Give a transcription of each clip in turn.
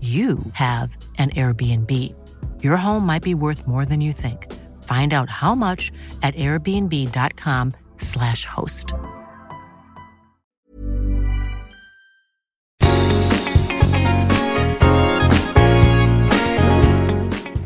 you have an Airbnb. Your home might be worth more than you think. Find out how much at airbnb.com/slash host.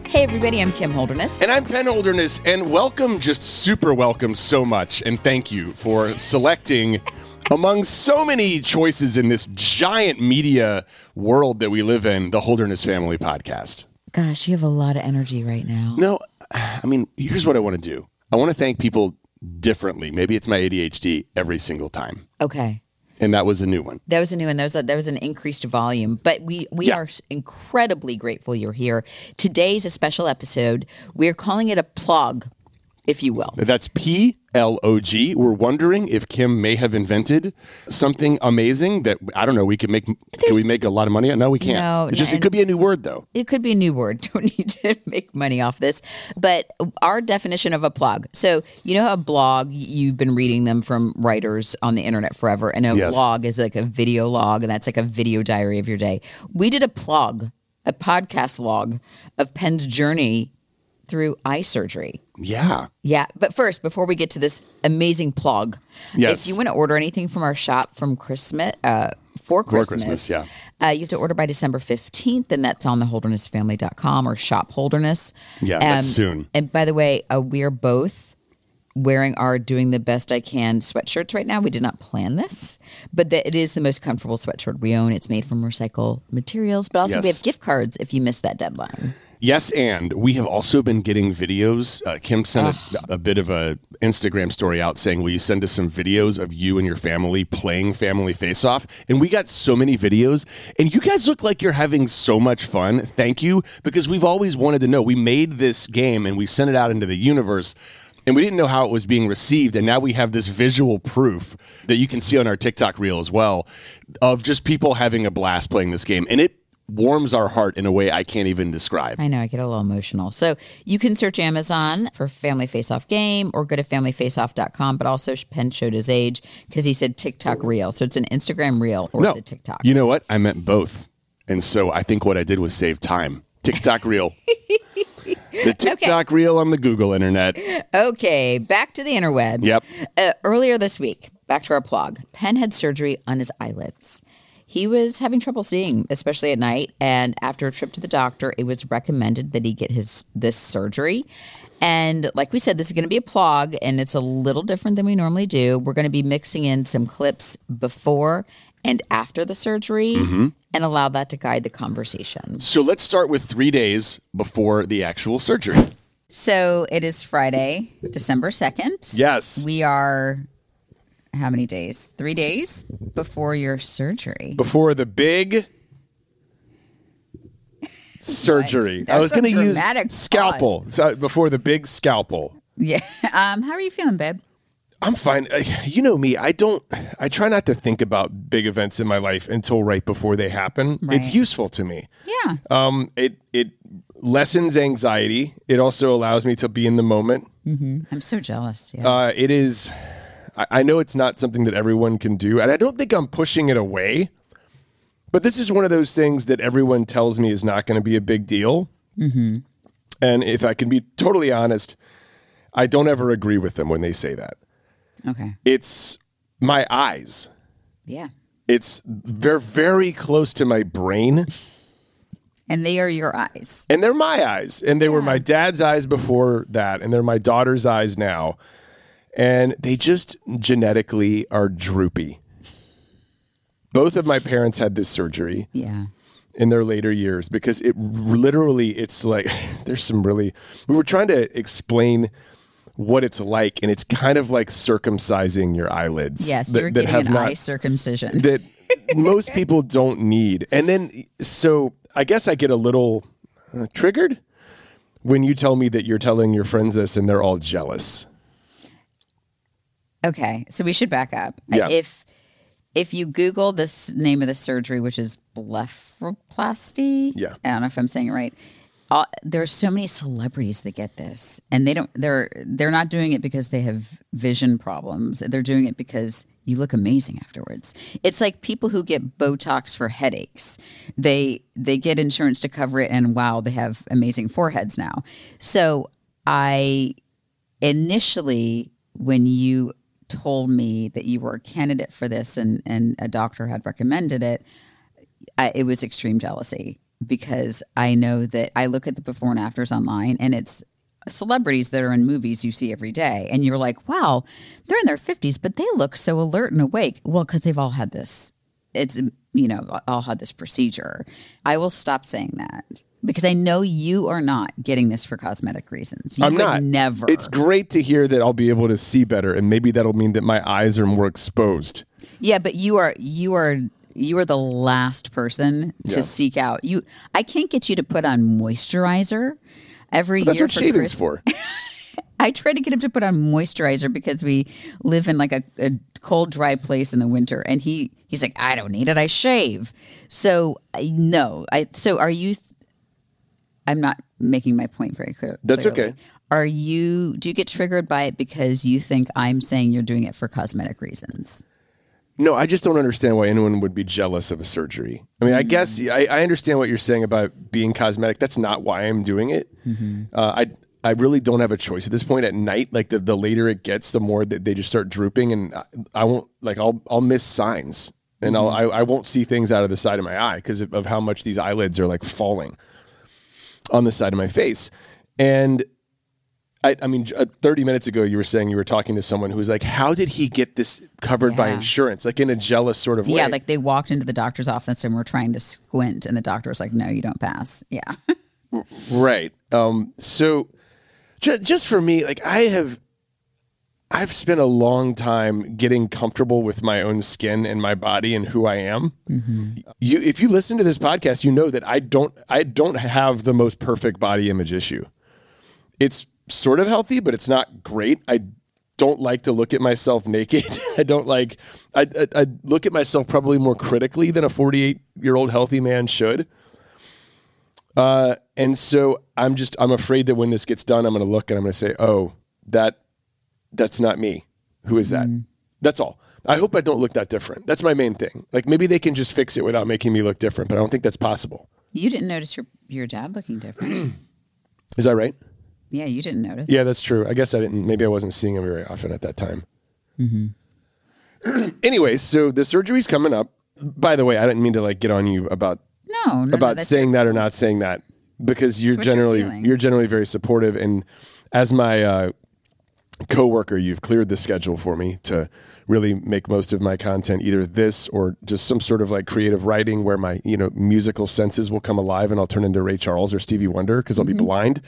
Hey, everybody, I'm Kim Holderness. And I'm Penn Holderness, and welcome, just super welcome so much, and thank you for selecting among so many choices in this giant media world that we live in, the Holderness Family Podcast. Gosh, you have a lot of energy right now. No, I mean, here's what I want to do I want to thank people differently. Maybe it's my ADHD every single time. Okay. And that was a new one. That was a new one. There was, a, there was an increased volume, but we we Yeah. are incredibly grateful you're here. Today's a special episode. We're calling it a plog, if you will. That's P L O G. We're wondering if Kim may have invented something amazing that I don't know. We could make. Can we make a lot of money? No, we can't. No, it's just it could be a new word though. It could be a new word. Don't need to make money off this. But our definition of a plog. So, you know how a blog, you've been reading them from writers on the internet forever, and a Yes. vlog is like a video log, and that's like a video diary of your day. We did a plog, a podcast log of Penn's journey through eye surgery. Yeah. Yeah, but first, before we get to this amazing plog, Yes. if you want to order anything from our shop from Christmas, uh, for Christmas, Christmas, yeah. uh, you have to order by December 15th, and that's on the holdernessfamily.com or shop holderness. Yeah, that's soon. And by the way, uh, we are both wearing our doing the best I can sweatshirts right now. We did not plan this, but the, it is the most comfortable sweatshirt we own. It's made from recycled materials, but also we have gift cards if you miss that deadline. Yes, and we have also been getting videos. Uh, Kim sent a, a bit of a Instagram story out saying, "Will you send us some videos of you and your family playing Family Face Off?" And we got so many videos, and you guys look like you're having so much fun. Thank you, because we've always wanted to know. We made this game and we sent it out into the universe. And we didn't know how it was being received. And now we have this visual proof that you can see on our TikTok reel as well of just people having a blast playing this game. And it warms our heart in a way I can't even describe. I know, I get a little emotional. So you can search Amazon for Family Face Off game or go to familyfaceoff.com, but also Penn showed his age because he said TikTok reel. So it's an Instagram reel or it's a TikTok. You know what? I meant both. And so I think what I did was save time. TikTok reel. the TikTok reel on the Google internet. Okay, back to the interwebs. Yep. Uh, earlier this week, back to our plog, Penn had surgery on his eyelids. He was having trouble seeing, especially at night. And after a trip to the doctor, it was recommended that he get his this surgery. And like we said, this is going to be a plog, and it's a little different than we normally do. We're going to be mixing in some clips before and after the surgery, mm-hmm. and allow that to guide the conversation. So let's start with three days before the actual surgery. So it is Friday, December 2nd. Yes. We are how many days? Three days before your surgery. Before the big surgery. I was going to use scalpel. So before the big scalpel. Yeah. Um, how are you feeling, babe? I'm fine. Uh, You know me. I don't. I try not to think about big events in my life until right before they happen. It's useful to me. Yeah. Um, it it lessens anxiety. It also allows me to be in the moment. I'm so jealous. Yeah. Uh, it is. I, I know it's not something that everyone can do, and I don't think I'm pushing it away. But this is one of those things that everyone tells me is not going to be a big deal. Mm-hmm. And if I can be totally honest, I don't ever agree with them when they say that. Okay. It's my eyes. Yeah. It's they're very close to my brain And they are your eyes. and they're my eyes and they were my dad's eyes before that and they're my daughter's eyes now. And they just genetically are droopy. Both of my parents had this surgery. Yeah. in their later years because it literally it's like there's some really we were trying to explain what it's like and it's kind of like circumcising your eyelids Yes, that- you're that getting an not- eye circumcision. that most people don't need and then so i guess i get a little uh, triggered when you tell me that you're telling your friends this and they're all jealous Okay, so we should back up. Yeah. If if you Google this name of the surgery, which is blepharoplasty, Yeah. I don't know if I'm saying it right. Uh, there are so many celebrities that get this, and they don't. They're they're not doing it because they have vision problems. They're doing it because you look amazing afterwards. It's like people who get Botox for headaches. They they get insurance to cover it, and wow, they have amazing foreheads now. So I initially when you told me that you were a candidate for this and and a doctor had recommended it I, it was extreme jealousy because I know that I look at the before and afters online and it's celebrities that are in movies you see every day and you're like wow they're in their 50s but they look so alert and awake. Well because they've all had this it's you know all had this procedure. I will stop saying that because i know you are not getting this for cosmetic reasons. You i'm not. never. It's great to hear that i'll be able to see better and maybe that'll mean that my eyes are more exposed. Yeah, but you are you are you are the last person to Yeah. seek out. You. I can't get you to put on moisturizer every that's year what for shaving's Christ- for I try to get him to put on moisturizer because we live in like a, a cold, dry place in the winter, and he he's like, I don't need it. I shave. So no. I so are you? I'm not making my point very clear. That's clearly. okay. Are you? Do you get triggered by it because you think I'm saying you're doing it for cosmetic reasons? No, I just don't understand why anyone would be jealous of a surgery. I mean, I guess I, I understand what you're saying about being cosmetic. That's not why I'm doing it. Uh, I I really don't have a choice at this point. At night, like the, the later it gets, the more that they just start drooping, and I, I won't like I'll I'll miss signs, and I'll I, I won't see things out of the side of my eye because of, of how much these eyelids are like falling on the side of my face, and I, I mean, uh, 30 minutes ago, you were saying you were talking to someone who was like, How did he get this covered by insurance? Like in a jealous sort of way. Yeah, like they walked into the doctor's office and were trying to squint, and the doctor was like, "No, you don't pass." Yeah. right. Um, so ju- just for me, like I have, I've spent a long time getting comfortable with my own skin and my body and who I am. Mm-hmm. You, if you listen to this podcast, you know that I don't, I don't have the most perfect body image issue. It's sort of healthy, but it's not great. I don't like to look at myself naked. I don't like. I, I, I look at myself probably more critically than a 48 year old healthy man should. Uh, and so I'm just I'm afraid that when this gets done, I'm going to look and I'm going to say, "Oh, that that's not me. Who is that?" That's all. I hope I don't look that different. That's my main thing. Like maybe they can just fix it without making me look different, but I don't think that's possible. You didn't notice your your dad looking different. Is that right? yeah, you didn't notice. Yeah, that's true. I guess I didn't. Maybe I wasn't seeing him very often at that time. Hmm. anyway, so the surgery's coming up. By the way, I didn't mean to like get on you about No, no, no. about That's saying that or not saying that because you're what you're generally you're generally very supportive and as my uh, coworker you've cleared the schedule for me to really make most of my content either this or just some sort of like creative writing where my you know musical senses will come alive and I'll turn into Ray Charles or Stevie Wonder because I'll be blind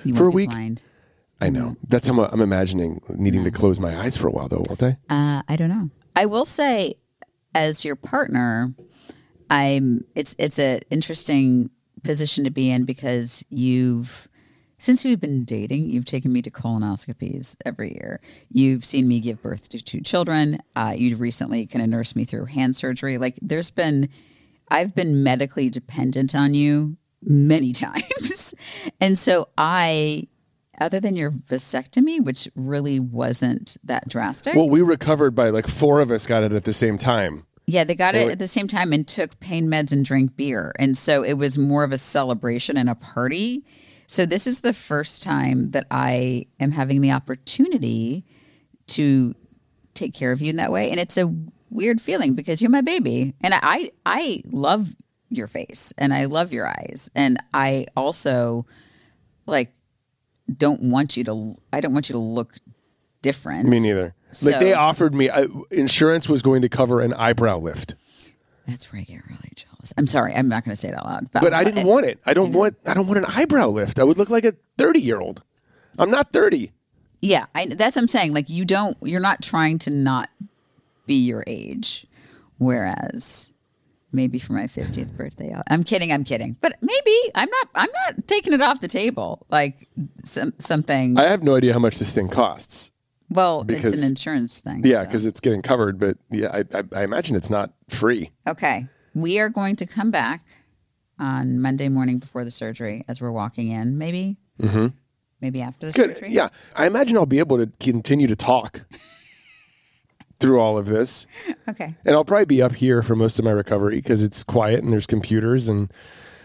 Mm-hmm. you for a week. blind. I know that's how I'm, I'm imagining needing to close my eyes for a while though won't I? Uh, I don't know. I will say, as your partner, I'm. It's it's an interesting position to be in because you've. Since we've been dating, you've taken me to colonoscopies every year. You've seen me give birth to two children. Uh, you recently kind of nursed me through hand surgery. Like, there's been, I've been medically dependent on you many times. and so I, other than your vasectomy, which really wasn't that drastic. Well, we recovered by like four of us got it at the same time. Yeah, they got it at the same time and took pain meds and drank beer. And so it was more of a celebration and a party. So this is the first time that I am having the opportunity to take care of you in that way, and it's a weird feeling because you're my baby, and I I love your face and I love your eyes, and I also like don't want you to. I don't want you to look different. Me neither. Like they offered me I, insurance was going to cover an eyebrow lift, That's where I get really jealous. I'm sorry. I'm not going to say it out loud. but I didn't want it. I don't want. I don't want an eyebrow lift. I would look like a thirty-year-old. I'm not thirty. Yeah, I, that's what I'm saying. Like you don't, you're not trying to not be your age, whereas maybe for my 50th birthday, I'm kidding, I'm kidding, but maybe I'm not. I'm not taking it off the table. Like some something. I have no idea how much this thing costs. Well, because- it's an insurance thing. Yeah, so. because it's getting covered, but yeah, I, I, I imagine it's not free. Okay. We are going to come back on Monday morning before the surgery as we're walking in, maybe. Mm-hmm. Maybe after the Good. surgery. Yeah, I imagine I'll be able to continue to talk through all of this, Okay. and I'll probably be up here for most of my recovery because it's quiet and there's computers and.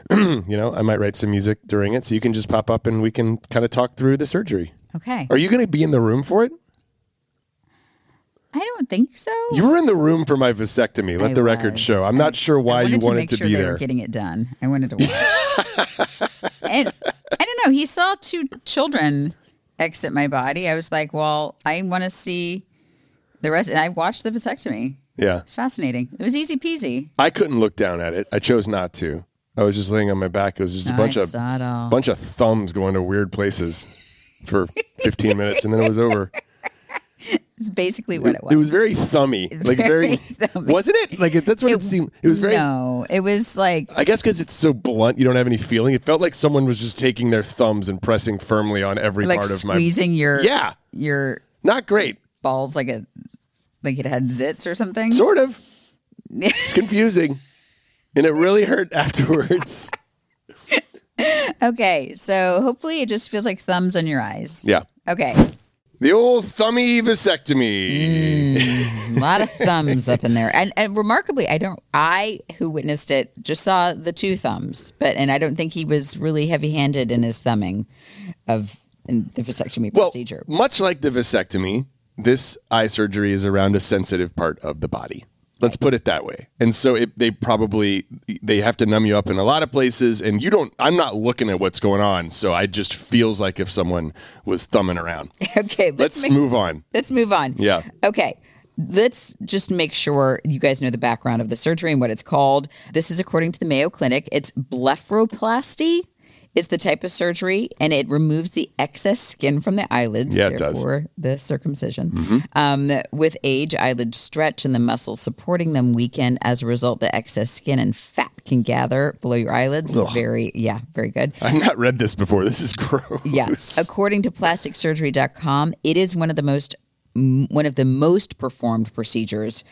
you know, I might write some music during it, so you can just pop up and we can kind of talk through the surgery. Okay. Are you going to be in the room for it? I don't think so. You were in the room for my vasectomy. Let I the record was. show. I'm not sure why I you wanted to make to sure be they there. Were getting it done. I wanted to watch. and I don't know. He saw two children exit my body. I was like, well, I want to see the rest. And I watched the vasectomy. yeah, It's fascinating. It was easy peasy. I couldn't look down at it. I chose not to. I was just laying on my back. It was just a bunch of saw it all. bunch of thumbs going to weird places for 15 minutes, and then it was over. It's basically what it was. It was very thummy, like very, Very thummy. wasn't it? Like it, that's what it, seemed. It was very. No, it was like I guess because it's so blunt, you don't have any feeling. It felt like someone was just taking their thumbs and pressing firmly on every like part of my. squeezing your Yeah, your not great. balls like a like it had zits or something. Sort of. It's confusing, and it really hurt afterwards. okay, so hopefully it just feels like thumbs on your eyes. Yeah, Okay, the old thummy vasectomy. a lot of thumbs up in there, and and remarkably, I don't. I who witnessed it just saw the two thumbs, but and I don't think he was really heavy handed in his thumbing of in the vasectomy Well, procedure. much like the vasectomy, this eye surgery is around a sensitive part of the body. Let's put it that way. And so it, they probably they have to numb you up in a lot of places, and you don't. I'm not looking at what's going on, so I just feels like if someone was thumbing around. Okay, let's, Let's make- move on. Let's move on. Yeah. Okay. Let's just make sure you guys know the background of the surgery and what it's called. This is according to the Mayo Clinic. It's blepharoplasty is the type of surgery, and it removes the excess skin from the eyelids. Yeah, it does. the circumcision. Um, with age, eyelids stretch and the muscles supporting them weaken. As a result, the excess skin and fat can gather below your eyelids. Very, yeah, very good. I've not read this before. This is gross. Yeah. According to plasticsurgery.com, it is one of the most one of the most performed procedures,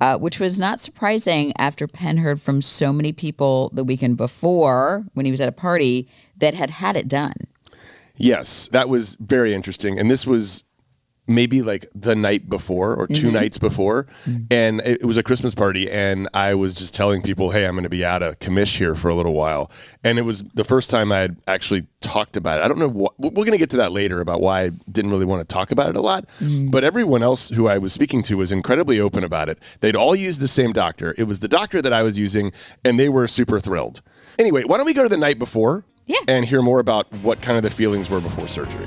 uh, which was not surprising after Penn heard from so many people the weekend before when he was at a party that had had it done. Yes, that was very interesting. And this was maybe like the night before or 2 mm-hmm. nights before. Mm-hmm. And it, was a Christmas party. And I was just telling people, hey, I'm going to be out of commish here for a little while. And it was the first time I had actually talked about it. I don't know what, we're going to get to that later about why I didn't really want to talk about it a lot. Mm-hmm. But everyone else who I was speaking to was incredibly open about it. They'd all used the same doctor. It was the doctor that I was using, and they were super thrilled. Anyway, why don't we go to the night before? Yeah. And hear more about what kind of the feelings were before surgery.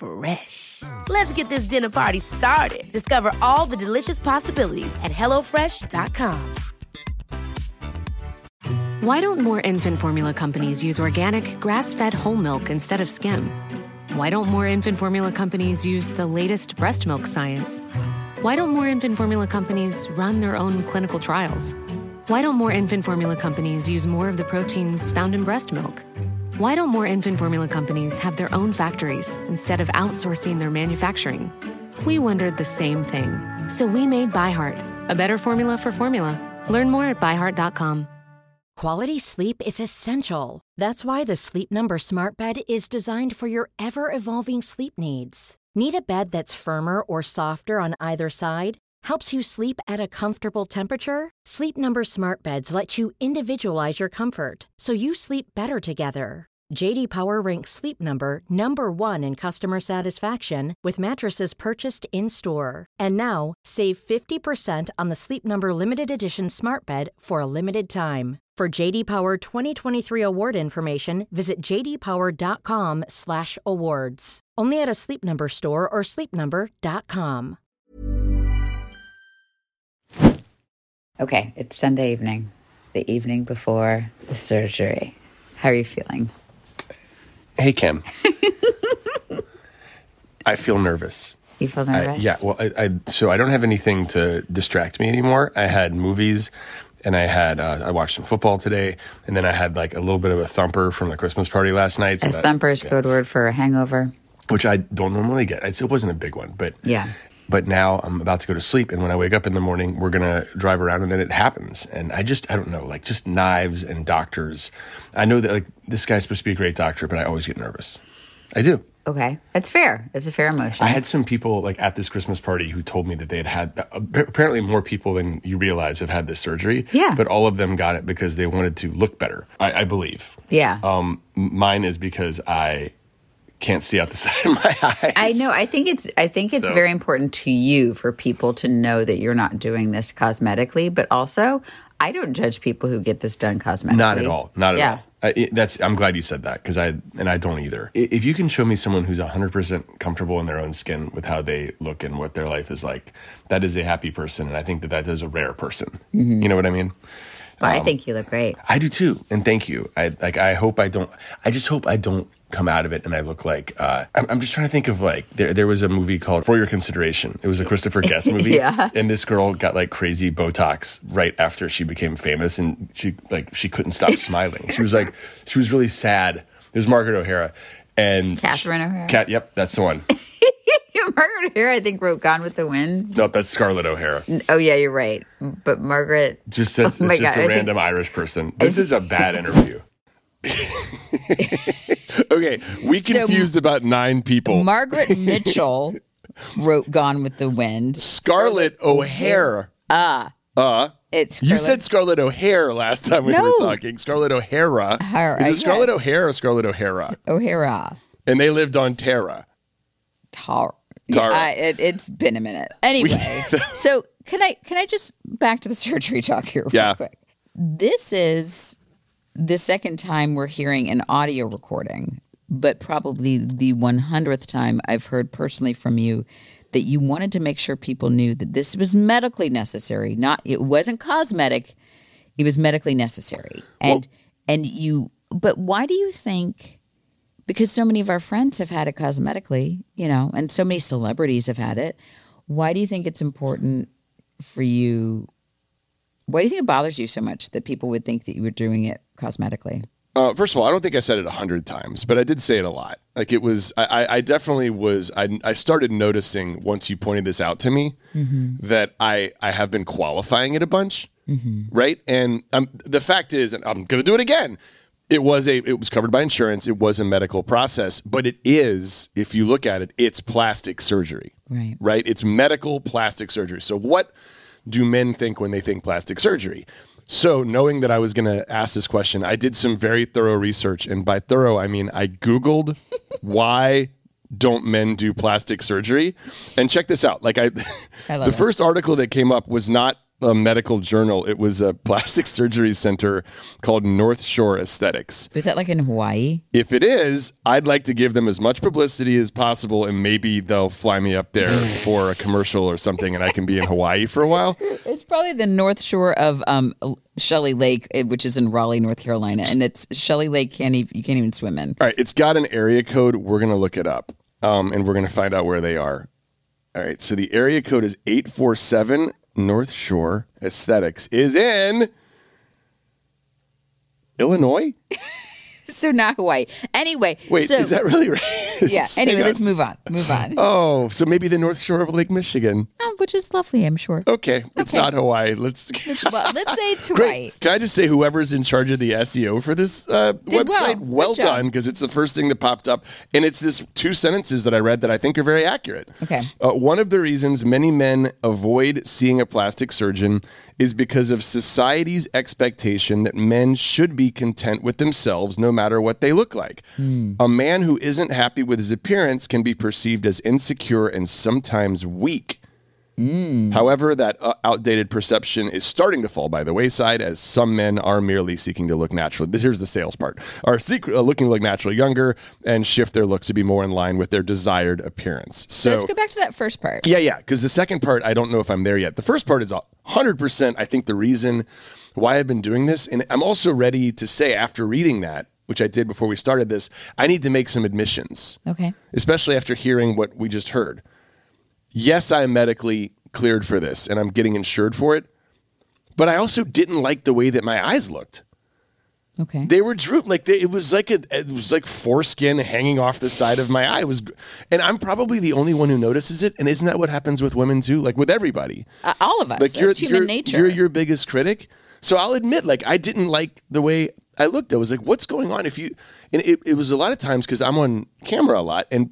Fresh. Let's get this dinner party started. Discover all the delicious possibilities at hellofresh.com. Why don't more infant formula companies use organic, grass fed whole milk instead of skim? Why don't more infant formula companies use the latest breast milk science? Why don't more infant formula companies run their own clinical trials? Why don't more infant formula companies use more of the proteins found in breast milk? Why don't more infant formula companies have their own factories instead of outsourcing their manufacturing? We wondered the same thing. So we made ByHeart, a better formula for formula. Learn more at byheart.com. Quality sleep is essential. That's why the Sleep Number Smart Bed is designed for your ever evolving sleep needs. Need a bed that's firmer or softer on either side? Helps you sleep at a comfortable temperature? Sleep Number Smart Beds let you individualize your comfort so you sleep better together. JD Power ranks Sleep Number number 1 in customer satisfaction with mattresses purchased in-store. And now, save 50% on the Sleep Number limited edition Smart Bed for a limited time. For JD Power 2023 award information, visit jdpower.com/awards. Only at a Sleep Number store or sleepnumber.com. Okay, it's Sunday evening, the evening before the surgery. How are you feeling? Hey, Kim. I feel nervous. You feel I- nervous? yeah, well, I, I so I don't have anything to distract me anymore. I had movies, and I had uh, I watched some football today, and then I had like a little bit of a thumper from the Christmas party last night, so A that- thumper is code word for a hangover. which I don't normally get. It's, it wasn't a big one, but Yeah. But now I'm about to go to sleep, and when I wake up in the morning, we're gonna drive around, and then it happens. And I just I don't know, like just knives and doctors. I know that like this guy's supposed to be a great doctor, but I always get nervous. I do. Okay, it's fair. It's a fair emotion. I had some people like at this Christmas party who told me that they had had apparently more people than you realize have had this surgery. Yeah. But all of them got it because they wanted to look better. I, I believe. yeah. Um, mine is because I can't see out the side of my eyes. I know. I think it's. I think it's So- very important to you for people to know that you're not doing this cosmetically, but also I don't judge people who get this done cosmetically. Not at all. Not at Yeah. all. I, it, that's. I'm glad you said that because I and I don't either. If you can show me someone who's 100 percent comfortable in their own skin with how they look and what their life is like, that is a happy person, and I think that that is a rare person. Mm-hmm. You know what I mean? But Um, I think you look great. I do too, and thank you. I like. I hope I don't. I just hope I don't come out of it and I look like. Uh, I'm, I'm just trying to think of like there. There was a movie called For Your Consideration. It was a Christopher Guest movie. Yeah. And this girl got like crazy Botox right after she became famous, and she like she couldn't stop smiling. She was like she was really sad. It was Margaret O'Hara. And Catherine O'Hara? Cat, yep, that's the one. Margaret O'Hara, I think, wrote Gone with the Wind. No, that's Scarlett O'Hara. Oh yeah, you're right. But Margaret, Just that's Oh it's just God, I a think- random Irish person. This is a bad interview. okay, we So- confused about nine people. Margaret Mitchell wrote Gone with the Wind. Scarlett O'Hare. Ah, Uh, it's you said Scarlett O'Hare last time we No. were talking. Scarlett O'Hara. O'Hara, Is it yes. Scarlett O'Hare or Scarlett O'Hara? O'Hara. And they lived on Terra. Tar. Tara. Yeah, I, it, it's been a minute. Anyway, so can I can I just back to the surgery talk here real Yeah. quick? This is the second time we're hearing an audio recording, but probably the 100th time I've heard personally from you that you wanted to make sure people knew that this was medically necessary. Not it wasn't cosmetic, it was medically necessary. And and you but why do you think because so many of our friends have had it cosmetically, you know, and so many celebrities have had it. Why do you think it's important for you? Why do you think it bothers you so much that people would think that you were doing it cosmetically? Uh, first of all, I don't think I said it a hundred times, but I did say it a lot. Like it was, I, I- I definitely was. I, I started noticing once you pointed this out to me that I, I have been qualifying it a bunch, right? And um, the fact is, and I'm going to do it again. It was a, it was covered by insurance. It was a medical process, but it is, if you look at it, it's plastic surgery, Right. Right? It's medical plastic surgery. So what do men think when they think plastic surgery? So, knowing that I was going to ask this question, I did some very thorough research. And by thorough, I mean I Googled why don't men do plastic surgery? And check this out. Like, I, I the it. first article that came up was not a medical journal, it was a plastic surgery center called North Shore Aesthetics. Is that like in Hawaii? If it is, I'd like to give them as much publicity as possible, and maybe they'll fly me up there for a commercial or something, and I can be in Hawaii for a while. It's probably the North Shore of um, Shelley Lake, eh, which is in Raleigh, North Carolina, and it's Shelley Lake. Can't even, you can't even swim in. All right, it's got an area code. We're gonna look it up, um, and we're gonna find out where they are. All right, so the area code is eight four seven North Shore Aesthetics is in Illinois. so not Hawaii. Anyway, Wait, so, is that really right? yeah. Anyway, on. let's move on. Move on. Oh, so maybe the North Shore of Lake Michigan. Um, which is lovely, I'm sure. Okay, it's Okay. not Hawaii. Let's. Well, let's say it's Hawaii. Great. Can I just say, whoever's in charge of the SEO for this uh, website, well. well, done, because it's the first thing that popped up, and it's this two sentences that I read that I think are very accurate. Okay. Uh, one of the reasons many men avoid seeing a plastic surgeon is because of society's expectation that men should be content with themselves no matter what they look like. Hmm. A man who isn't happy with his appearance can be perceived as insecure and sometimes weak. However, that uh, outdated perception is starting to fall by the wayside as some men are merely seeking to look natural. Here's the sales part: are seek, uh, looking to look naturally younger and shift their look to be more in line with their desired appearance. So So, let's go back to that first part. yeah, yeah, because the second part, I don't know if I'm there yet. The first part is 100%, I think, the reason why I've been doing this. And I'm also ready to say, after reading that, which I did before we started this, I need to make some admissions Okay. especially after hearing what we just heard. Yes, I am medically cleared for this and I'm getting insured for it, but I also didn't like the way that my eyes looked. Okay. They were drooped like they, it was like a it was like foreskin hanging off the side of my eye. It was, and I'm probably the only one who notices it. And isn't that what happens with women too? Like with everybody, Uh, all of us. like you're It's human you're, nature. You're your biggest critic. So I'll admit, like I didn't like the way I looked. I was like, "What's going on?" If you, and it, it was a lot of times because I'm on camera a lot, and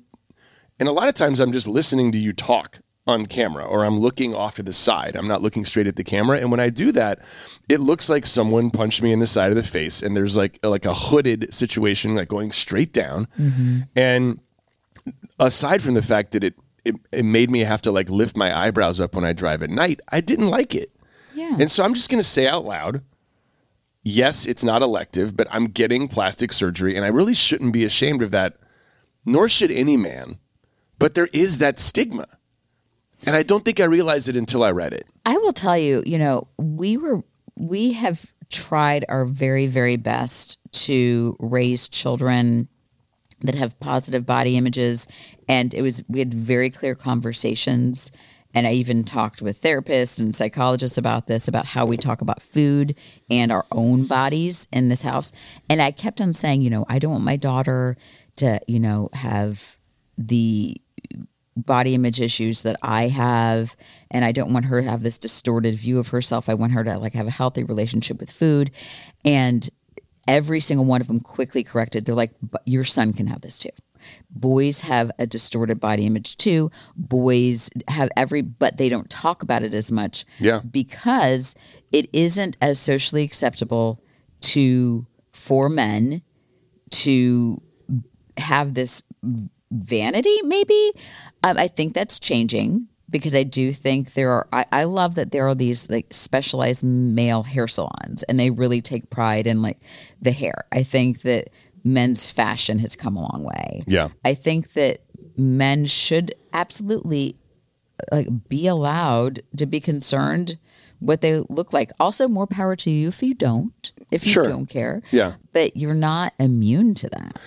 and a lot of times I'm just listening to you talk on camera, or I'm looking off to the side. I'm not looking straight at the camera, and when I do that, it looks like someone punched me in the side of the face, and there's like like a hooded situation, like going straight down, mm-hmm. and aside from the fact that it, it it made me have to like lift my eyebrows up when I drive at night, I didn't like it. yeah. And so I'm just going to say out loud, yes, it's not elective, but I'm getting plastic surgery and I really shouldn't be ashamed of that, nor should any man. But there is that stigma. And I don't think I realized it until I read it. I will tell you, you know, we were we have tried our very very best to raise children that have positive body images and it was we had very clear conversations and I even talked with therapists and psychologists about this about how we talk about food and our own bodies in this house and I kept on saying, you know, I don't want my daughter to, you know, have the body image issues that I have and I don't want her to have this distorted view of herself. I want her to like have a healthy relationship with food and every single one of them quickly corrected. They're like "But your son can have this too. Boys have a distorted body image too. Boys have every but they don't talk about it as much Yeah. because it isn't as socially acceptable to for men to have this vanity maybe um, i think that's changing because i do think there are I, I love that there are these like specialized male hair salons and they really take pride in like the hair i think that men's fashion has come a long way Yeah. i think that men should absolutely like be allowed to be concerned what they look like also more power to you if you don't if you Sure. don't care Yeah. but you're not immune to that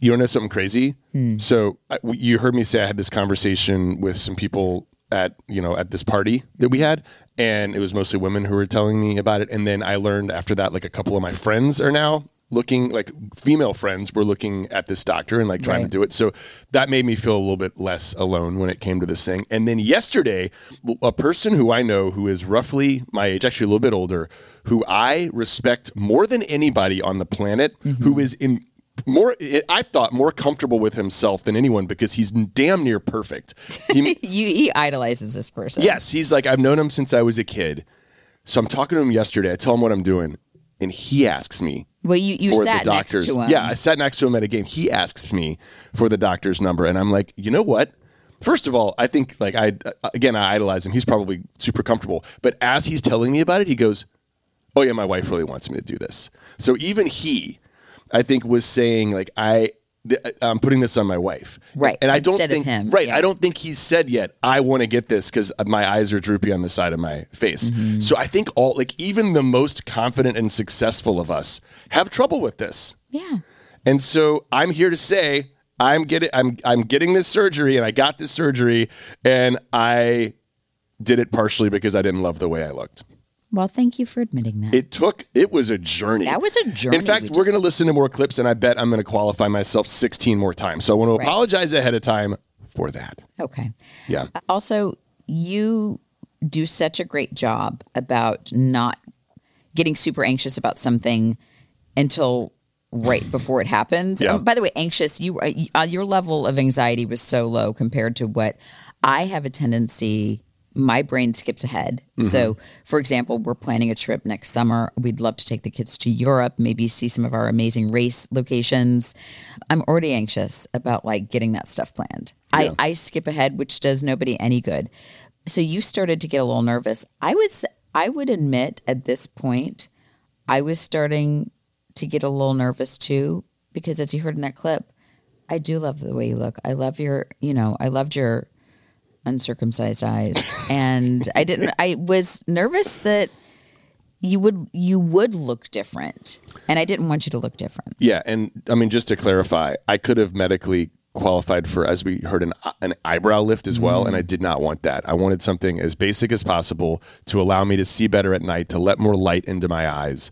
You want to know something crazy? Hmm. So I- you heard me say I had this conversation with some people at you know at this party that we had, and it was mostly women who were telling me about it. And then I learned after that, like a couple of my friends are now looking like female friends were looking at this doctor and like trying to do it. So that made me feel a little bit less alone when it came to this thing. And then yesterday, a person who I know who is roughly my age, actually a little bit older, who I respect more than anybody on the planet, mm-hmm. who is in more I thought more comfortable with himself than anyone because he's damn near perfect. He, you he idolizes this person. yes, he's like I've known him since I was a kid. So I'm talking to him yesterday. I tell him what I'm doing, and he asks me Well, you you for sat the next to him. Yeah, I sat next to him at a game. He asks me for the doctor's number, and I'm like, you know what? First of all, I think like I uh, again I idolize him. He's probably super comfortable, but as he's telling me about it, he goes, "Oh yeah, my wife really wants me to do this." So even he, I think, was saying like I. th- I'm putting this on my wife, Right, And I don't instead think, him, right? yeah. I don't think he's said yet. I want to get this because my eyes are droopy on the side of my face. Mm-hmm. So I think all, like, even the most confident and successful of us have trouble with this. Yeah. And so I'm here to say I'm getting I'm I'm getting this surgery and I got this surgery and I did it partially because I didn't love the way I looked. Well, thank you for admitting that. It took, it was a journey. That was a journey. In fact, We we're just- going to listen to more clips, and I bet I'm going to qualify myself 16 more times. So I want to Right. apologize ahead of time for that. okay. Yeah. Also, you do such a great job about not getting super anxious about something until right before it happens. Yeah. Um, by the way, anxious, you uh, your level of anxiety was so low compared to what I have a tendency my brain skips ahead. So, mm-hmm. for example, we're planning a trip next summer. We'd love to take the kids to Europe, maybe see some of our amazing race locations. I'm already anxious about like getting that stuff planned. I, I skip ahead, which does nobody any good. So you started to get a little nervous. I was I would admit at this point, I was starting to get a little nervous too, because as you heard in that clip, I do love the way you look. I love your, you know, I loved your uncircumcised eyes. and I didn't I was nervous that you would you would look different. And I didn't want you to look different. Yeah, and I mean, just to clarify, I could have medically qualified for, as we heard, an an eyebrow lift as well, and I did not want that. I wanted something as basic as possible to allow me to see better at night, to let more light into my eyes.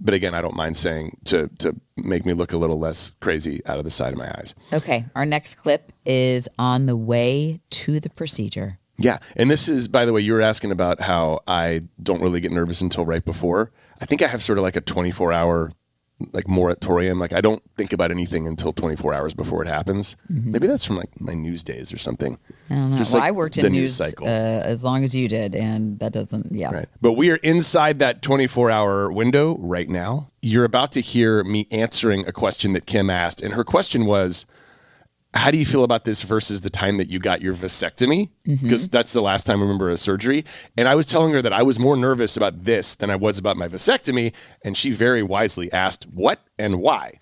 But again, I don't mind saying to to make me look a little less crazy out of the side of my eyes. Okay. Our next clip is on the way to the procedure. Yeah, and this is, by the way, you were asking about how I don't really get nervous until right before. I think I have sort of like a 24 hour like moratorium. Like I don't think about anything until 24 hours before it happens. Maybe that's from like my news days or something. I don't know. Just well, like I worked in news news cycle. Uh, as long as you did, and that doesn't. Yeah. Right. But we are inside that 24 hour window right now. You're about to hear me answering a question that Kim asked. And her question was How do you feel about this versus the time that you got your vasectomy? Because that's the last time I remember a surgery. And I was telling her that I was more nervous about this than I was about my vasectomy. And she very wisely asked, What and why?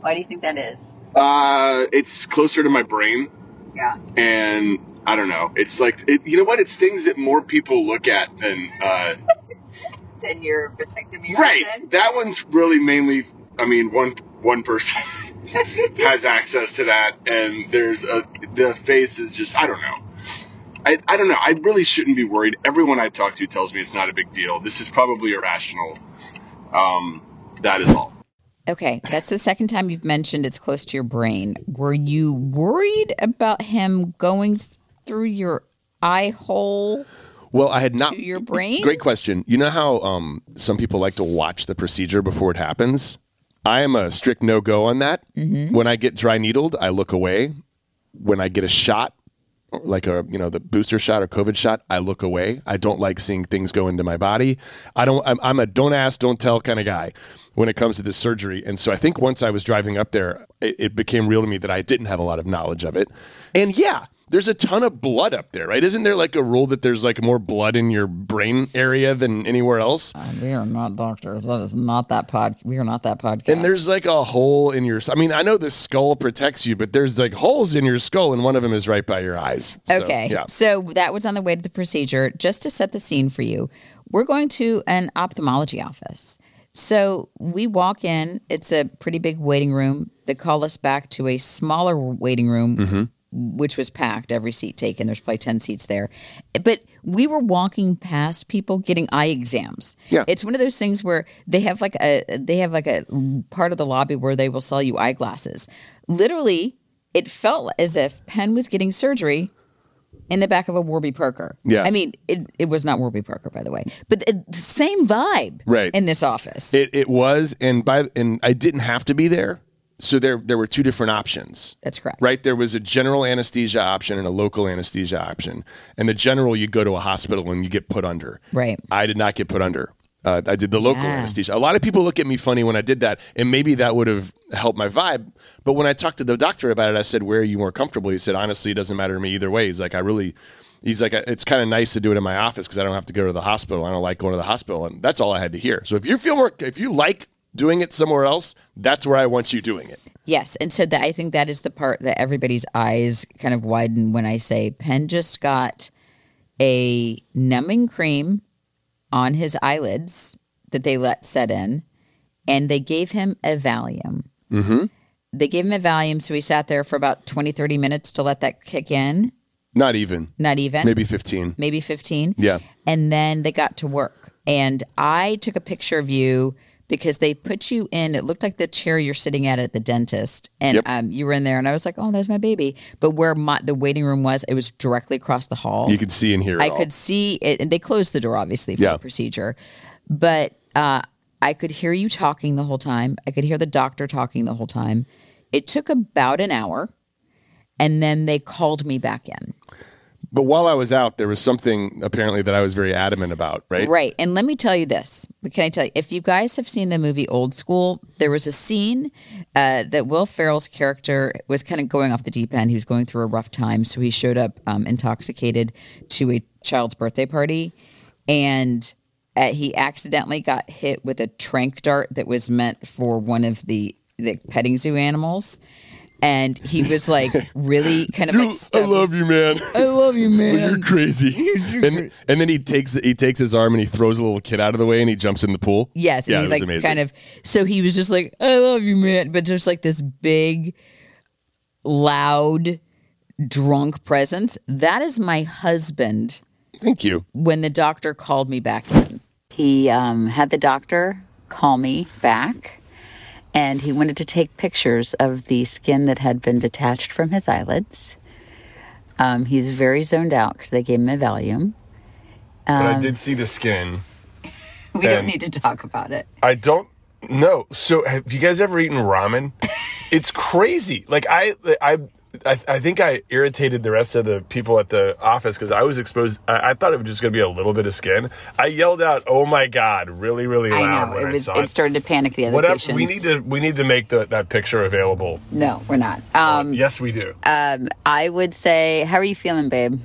Why do you think that is? Uh, it's closer to my brain. Yeah. And I don't know. It's like, it, you know what? It's things that more people look at than. Uh, Then your vasectomy. Right. That one's really mainly. I mean, one one person has access to that, and there's a the face is just. I don't know. I, I don't know. I really shouldn't be worried. Everyone I talk to tells me it's not a big deal. This is probably irrational. Um, that is all. Okay, that's the second time you've mentioned it's close to your brain. Were you worried about him going through your eye hole? Well, I had not. To your brain? Great question. You know how um, some people like to watch the procedure before it happens? I am a strict no go on that. Mm-hmm. When I get dry needled, I look away. When I get a shot, like a you know the booster shot or COVID shot, I look away. I don't like seeing things go into my body. I don't. I'm, I'm a don't ask, don't tell kind of guy when it comes to this surgery. And so I think once I was driving up there, it, it became real to me that I didn't have a lot of knowledge of it. And yeah, there's a ton of blood up there, right? Isn't there like a rule that there's like more blood in your brain area than anywhere else? We are not doctors. That is not that pod. We are not that podcast. And there's like a hole in your. I mean, I know the skull protects you, but there's like holes in your skull, and one of them is right by your eyes. So, Okay. yeah. So that was on the way to the procedure. Just to set the scene for you, we're going to an ophthalmology office. So we walk in, it's a pretty big waiting room. They call us back to a smaller waiting room, Mm-hmm. Which was packed, every seat taken. There's probably 10 seats there. But we were walking past people getting eye exams. Yeah. It's one of those things where they have like a they have like a part of the lobby where they will sell you eyeglasses. Literally, it felt as if Penn was getting surgery in the back of a Warby Parker. Yeah. I mean, it, it was not Warby Parker, by the way, but the same vibe Right. in this office. It it was, and by and I didn't have to be there. So there there were two different options. That's correct. Right, there was a general anesthesia option and a local anesthesia option. And the general, you go to a hospital and you get put under. Right. I did not get put under. Uh, I did the local Yeah. anesthesia. A lot of people look at me funny when I did that, and maybe that would have helped my vibe. But when I talked to the doctor about it, I said, "Where are you more comfortable?" He said, "Honestly, it doesn't matter to me either way." He's like, "I really." He's like, it's kind of nice to do it in my office because I don't have to go to the hospital. I don't like going to the hospital, and that's all I had to hear. So if you feel more, if you like doing it somewhere else, that's where I want you doing it. Yes, and so that I think that is the part that everybody's eyes kind of widen when I say Penn just got a numbing cream on his eyelids that they let set in, and they gave him a Valium. Mm-hmm. They gave him a Valium, so he sat there for about 20, 30 minutes to let that kick in. Not even, Not even. maybe fifteen. Maybe 15. Yeah. And then they got to work. and I took a picture of you because they put you in. It looked like the chair you're sitting at at the dentist, and Yep. um, you were in there, and I was like, "Oh, there's my baby." But where my, the waiting room was, it was directly across the hall. You could see and hear. I all. could see it, and they closed the door obviously for Yeah. the procedure, but uh, I could hear you talking the whole time. I could hear the doctor talking the whole time. It took about an hour, and then they called me back in. But while I was out, there was something apparently that I was very adamant about. Right. Right. And let me tell you this. Can I tell you, if you guys have seen the movie Old School, there was a scene uh, that Will Ferrell's character was kind of going off the deep end. He was going through a rough time. So he showed up um, intoxicated to a child's birthday party. And uh, he accidentally got hit with a trank dart that was meant for one of the, the petting zoo animals. And he was like really kind of like I love you, man. I love you, man. You're crazy. and and then he takes he takes his arm and he throws a little kid out of the way and he jumps in the pool. Yes, and yeah, he it was amazing. kind of so he was just like, I love you, man. But just like this big, loud, drunk presence. That is my husband Thank you. when the doctor called me back in. He um, had the doctor call me back and he wanted to take pictures of the skin that had been detached from his eyelids. Um, he's very zoned out because they gave him a Valium. but Um, I did see the skin. We don't need to talk about it. I don't know. So, have you guys ever eaten ramen? it's crazy. Like I, I, I, I think I irritated the rest of the people at the office because I was exposed. I, I thought it was just going to be a little bit of skin. I yelled out, "Oh my god!" really, really I loud know when it I was. It it. started to panic the other Whatever. patients. We need to. We need to make the, that picture available. No, we're not. Um, yes, we do. um, I would say, how are you feeling, babe?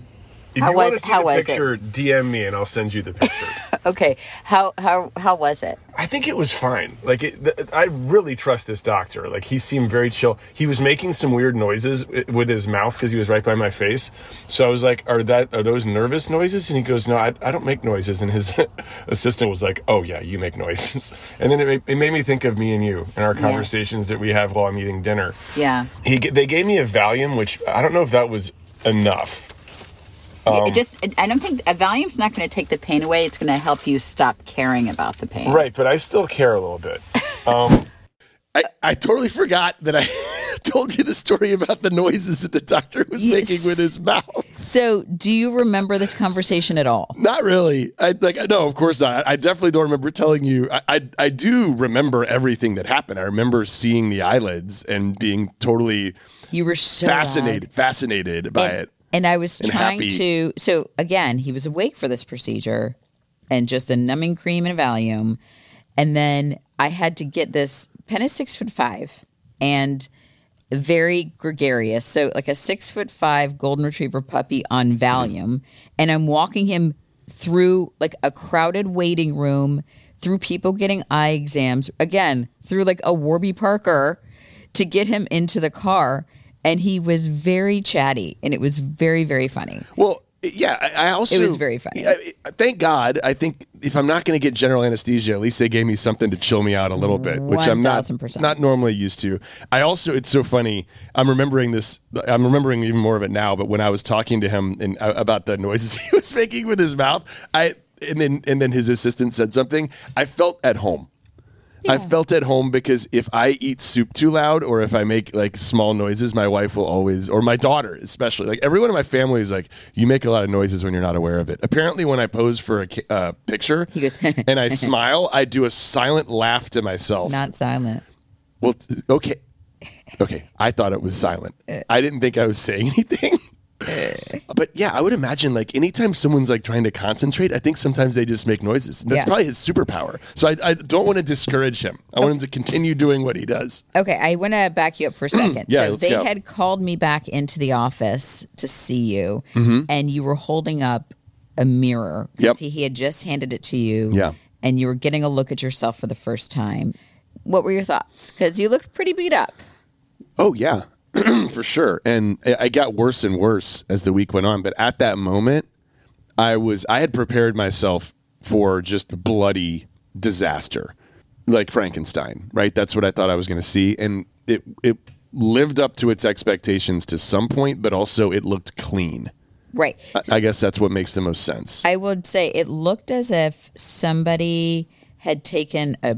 if how you want was- to see how the it? picture, DM me and I'll send you the picture. Okay, how how how was it? I think it was fine. Like, it, th- I really trust this doctor. Like, he seemed very chill. He was making some weird noises eh, with his mouth because he was right by my face. So I was like, "Are that are those nervous noises?" And he goes, "No, I, I don't make noises." And his assistant was like, "Oh yeah, you make noises." And then it made, it made me think of me and you and our conversations that we have while I'm eating dinner. Yeah, He they gave me a Valium, which I don't know if that was enough. Um, it just. I don't think a Valium's not going to take the pain away. It's going to help you stop caring about the pain. Right, but I still care a little bit. Um, I, I totally forgot that I told you the story about the noises that the doctor was Yes. making with his mouth. So, do you remember this conversation at all? Not really. I like. No, of course not. I definitely don't remember telling you. I, I I do remember everything that happened. I remember seeing the eyelids and being totally You were so fascinated, fascinated by and, it. And I was and trying happy. to. So again, he was awake for this procedure, and just a numbing cream and Valium, and then I had to get this. Penn is six foot five, and very gregarious. So like a six foot five golden retriever puppy on Valium, and I'm walking him through like a crowded waiting room, through people getting eye exams, again through like a Warby Parker to get him into the car. And he was very chatty, and it was very, very funny. Well, yeah. I, I also It was very funny. I- I- thank God. I think if I'm not going to get general anesthesia, at least they gave me something to chill me out a little bit, which I'm not not normally used to. I also, it's so funny. I'm remembering this. I'm remembering even more of it now. But when I was talking to him and uh, about the noises he was making with his mouth, I and then and then his assistant said something. I felt at home. I felt at home because if I eat soup too loud or if I make like small noises, my wife will always, or my daughter especially, like everyone in my family is like, you make a lot of noises when you're not aware of it. Apparently, when I pose for a uh, picture and I smile, I do a silent laugh to myself. Not silent. well, okay. Okay. I thought it was silent. I didn't think I was saying anything. But yeah, I would imagine like anytime someone's like trying to concentrate, I think sometimes they just make noises. That's Yeah. probably his superpower. So I, I don't want to discourage him. I want him to continue doing what he does. Okay, I want to back you up for a second. Yeah, so let's they go. had called me back into the office to see you, and you were holding up a mirror. Mm-hmm. Yep. He, he had just handed it to you. Yeah. And you were getting a look at yourself for the first time. What were your thoughts? Because you looked pretty beat up. Oh yeah, for sure. And I got worse and worse as the week went on. But at that moment, I was I had prepared myself for just bloody disaster, like Frankenstein. Right? That's what I thought I was going to see, and it it lived up to its expectations to some point, but also it looked clean. Right. I, I guess that's what makes the most sense. I would say it looked as if somebody had taken a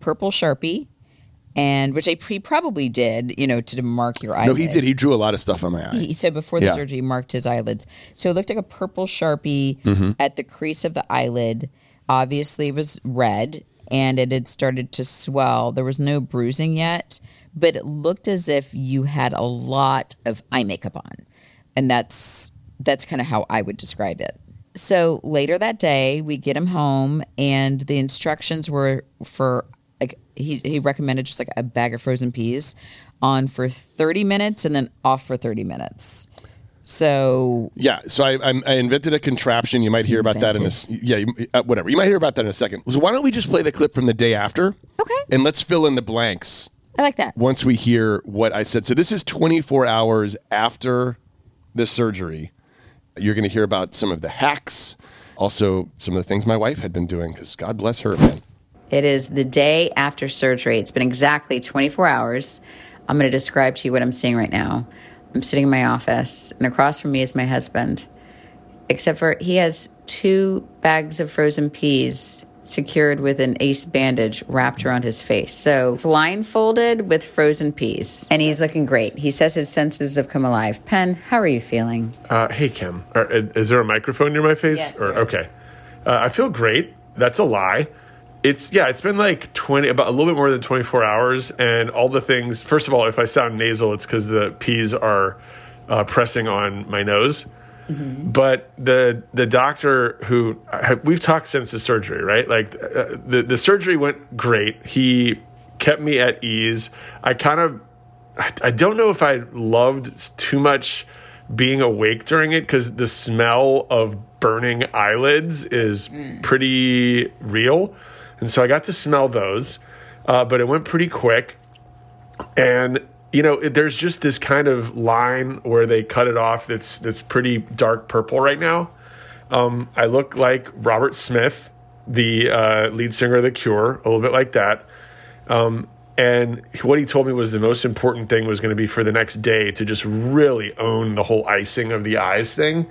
purple sharpie, and which they he probably did, you know, to mark your eyelid. no, he did. He drew a lot of stuff on my eye. He, so before the Yeah. surgery, he marked his eyelids. So it looked like a purple sharpie Mm-hmm. at the crease of the eyelid. Obviously, it was red, and it had started to swell. There was no bruising yet, but it looked as if you had a lot of eye makeup on, and that's that's kind of how I would describe it. So later that day, we get him home, and the instructions were for like he he recommended just like a bag of frozen peas on for 30 minutes and then off for 30 minutes. So Yeah, so I, I'm, I invented a contraption. You might hear about that in a yeah, you, uh, whatever. You might hear about that in a second. So why don't we just play the clip from the day after? Okay. And let's fill in the blanks I like that. once we hear what I said. So this is 24 hours after the surgery. You're going to hear about some of the hacks, also some of the things my wife had been doing because God bless her, man. It is the day after surgery. It's been exactly 24 hours. I'm going to describe to you what I'm seeing right now. I'm sitting in my office, and across from me is my husband. Except for he has two bags of frozen peas secured with an ace bandage wrapped around his face. So blindfolded with frozen peas. And he's looking great. He says his senses have come alive. Penn, how are you feeling? Uh, hey, Kim, are, is there a microphone near my face? Yes, or, okay. Uh, I feel great. That's a lie. It's yeah. It's been like twenty, about a little bit more than twenty four hours, and all the things. First of all, if I sound nasal, it's because the peas are uh, pressing on my nose. But the the doctor who we've talked since the surgery, right? Like uh, the the surgery went great. He kept me at ease. I kind of I, I don't know if I loved too much being awake during it because the smell of burning eyelids is pretty real. And so I got to smell those, uh, but it went pretty quick. And you know, it, there's just this kind of line where they cut it off that's that's pretty dark purple right now. Um, I look like Robert Smith, the uh, lead singer of The Cure, a little bit like that. Um, and what he told me was the most important thing was going to be for the next day to just really own the whole icing of the eyes thing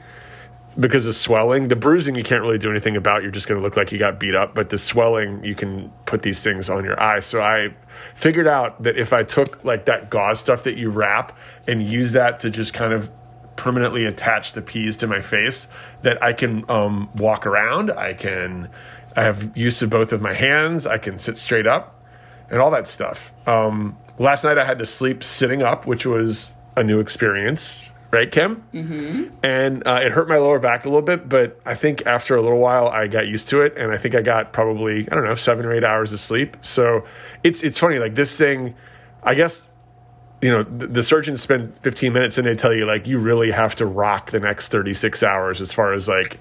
because of swelling. The bruising you can't really do anything about. You're just going to look like you got beat up. But the swelling, you can put these things on your eyes. So I figured out that if I took like that gauze stuff that you wrap and use that to just kind of permanently attach the peas to my face, that I can um, walk around. I can. I have use of both of my hands. I can sit straight up and all that stuff. Um, last night I had to sleep sitting up, which was a new experience, right, Kim? Mm-hmm. And uh, it hurt my lower back a little bit, but I think after a little while I got used to it, and I think I got probably I don't know seven or eight hours of sleep. So it's it's funny, like this thing, I guess. You know, the, the surgeons spend 15 minutes and they tell you, like, you really have to rock the next 36 hours as far as like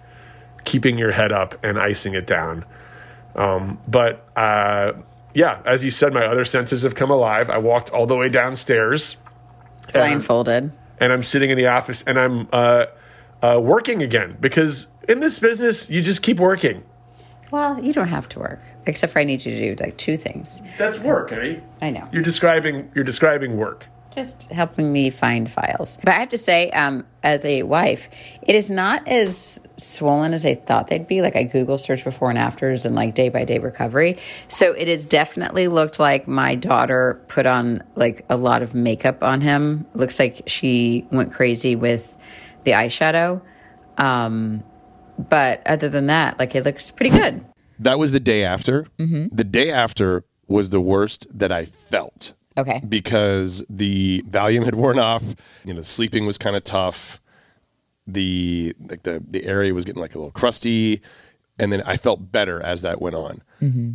keeping your head up and icing it down. Um, but uh, yeah, as you said, my other senses have come alive. I walked all the way downstairs, Blindfolded. And I'm sitting in the office, and I'm uh, uh, working again because in this business, you just keep working. Well, you don't have to work, except for I need you to do like two things. That's work, honey. I know. You're describing. You're describing work. Just helping me find files. But I have to say, um, as a wife, it is not as swollen as I thought they'd be. Like I Google search before and afters and like day by day recovery. So it has definitely looked like my daughter put on like a lot of makeup on him. Looks like she went crazy with the eyeshadow. Um, but other than that, like it looks pretty good. That was the day after. The day after was the worst that I felt. Okay. because the Valium had worn off. You know, sleeping was kind of tough. The like the the area was getting like a little crusty, and then I felt better as that went on. Mm-hmm.